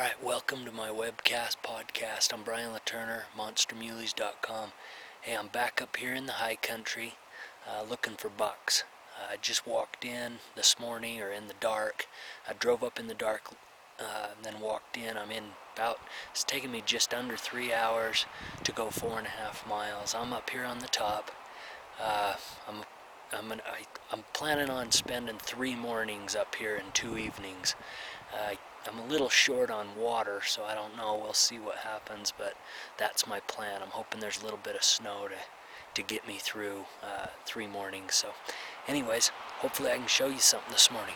Alright, welcome to my webcast podcast. I'm Brian Latimer, monstermuleys.com. Hey, I'm back up here in the high country uh, looking for bucks. Uh, I just walked in this morning or in the dark. I drove up in the dark uh, and then walked in. I'm in about, it's taken me just under three hours to go four and a half miles. I'm up here on the top. Uh, I'm I'm, an, I, am planning on spending three mornings up here and two evenings. Uh, I'm a little short on water, so I don't know. We'll see what happens, but that's my plan. I'm hoping there's a little bit of snow to, to get me through uh, three mornings. So, anyways, hopefully I can show you something this morning.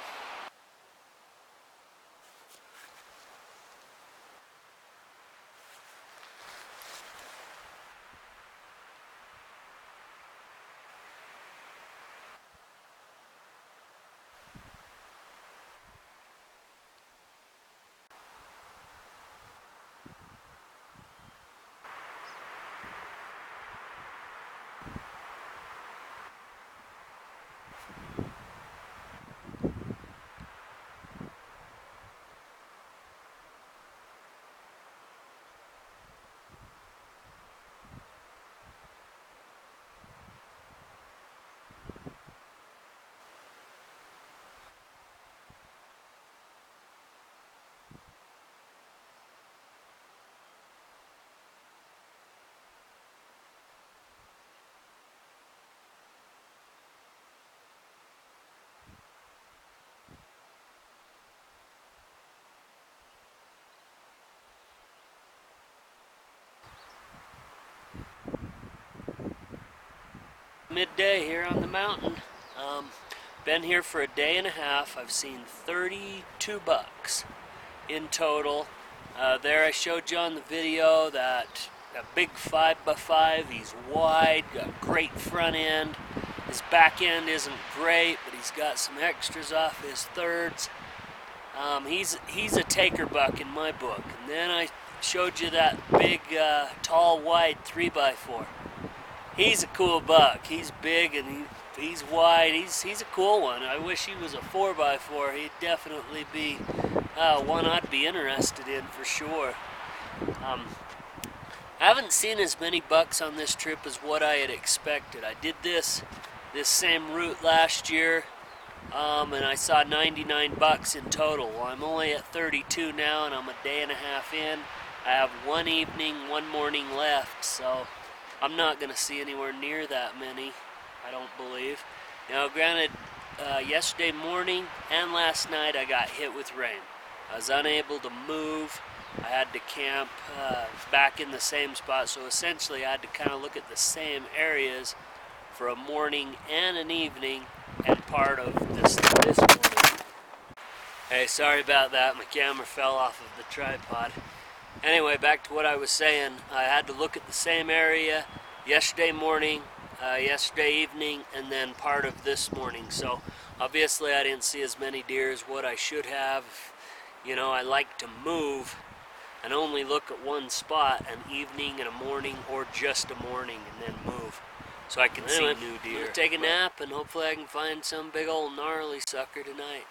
Midday here on the mountain. Um, been here for a day and a half. I've seen 32 bucks in total. Uh, there I showed you on the video that a big 5x5, he's wide, got great front end. His back end isn't great, but he's got some extras off his thirds. Um, he's he's a taker buck in my book. And then I showed you that big, uh, tall, wide 3x4 he's a cool buck. He's big and he, he's wide. He's he's a cool one. I wish he was a 4x4. He'd definitely be uh, one I'd be interested in for sure. Um, I haven't seen as many bucks on this trip as what I had expected. I did this this same route last year, um, and I saw 99 bucks in total. Well, I'm only at 32 now, and I'm a day and a half in. I have one evening, one morning left, so I'm not going to see anywhere near that many, I don't believe. Now, granted, uh, yesterday morning and last night I got hit with rain. I was unable to move. I had to camp uh, back in the same spot, so essentially I had to kind of look at the same areas for a morning and an evening and part of this, this morning. Hey, sorry about that. My camera fell off of the tripod. Anyway, back to what I was saying. I had to look at the same area yesterday morning, uh, yesterday evening, and then part of this morning. So obviously I didn't see as many deer as what I should have. You know, I like to move and only look at one spot an evening and a morning or just a morning and then move so I can anyway, see new deer. Take a nap and hopefully I can find some big old gnarly sucker tonight.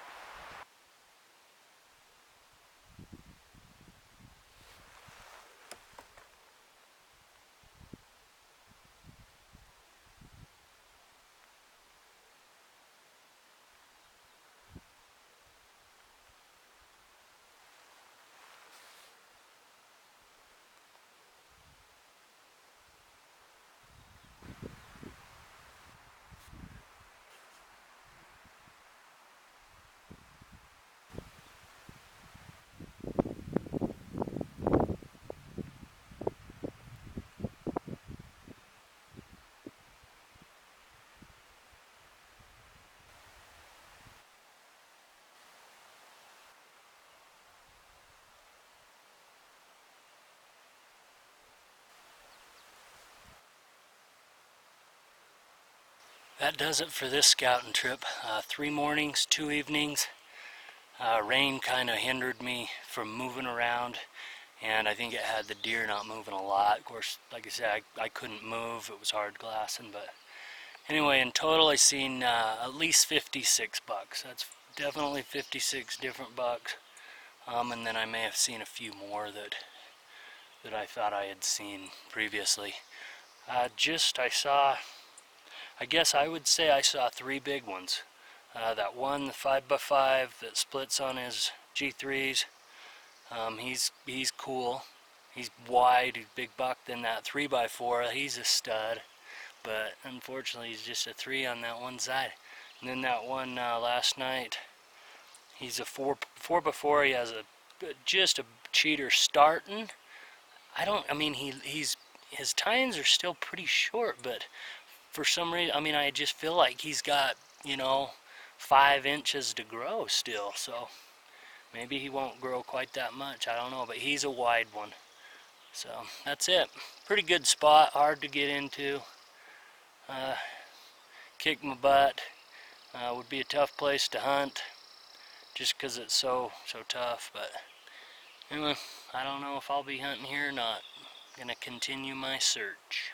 That does it for this scouting trip. Uh, three mornings, two evenings. Uh, rain kind of hindered me from moving around and I think it had the deer not moving a lot. Of course, like I said, I, I couldn't move. It was hard glassing, but anyway, in total I seen uh, at least 56 bucks. That's definitely 56 different bucks. Um, and then I may have seen a few more that that I thought I had seen previously. Uh, just I saw, I guess I would say I saw three big ones. Uh, that one, the 5x5 that splits on his G3s, um, he's he's cool. He's wide, he's big buck. Then that 3x4, he's a stud. But unfortunately, he's just a 3 on that one side. And then that one uh, last night, he's a 4 4 before. He has a just a cheater starting. I don't, I mean, he he's his tines are still pretty short, but for some reason, I mean, I just feel like he's got, you know, five inches to grow still. So maybe he won't grow quite that much. I don't know, but he's a wide one. So that's it. Pretty good spot, hard to get into. Uh, kick my butt. Uh, would be a tough place to hunt just because it's so so tough but anyway I don't know if I'll be hunting here or not gonna continue my search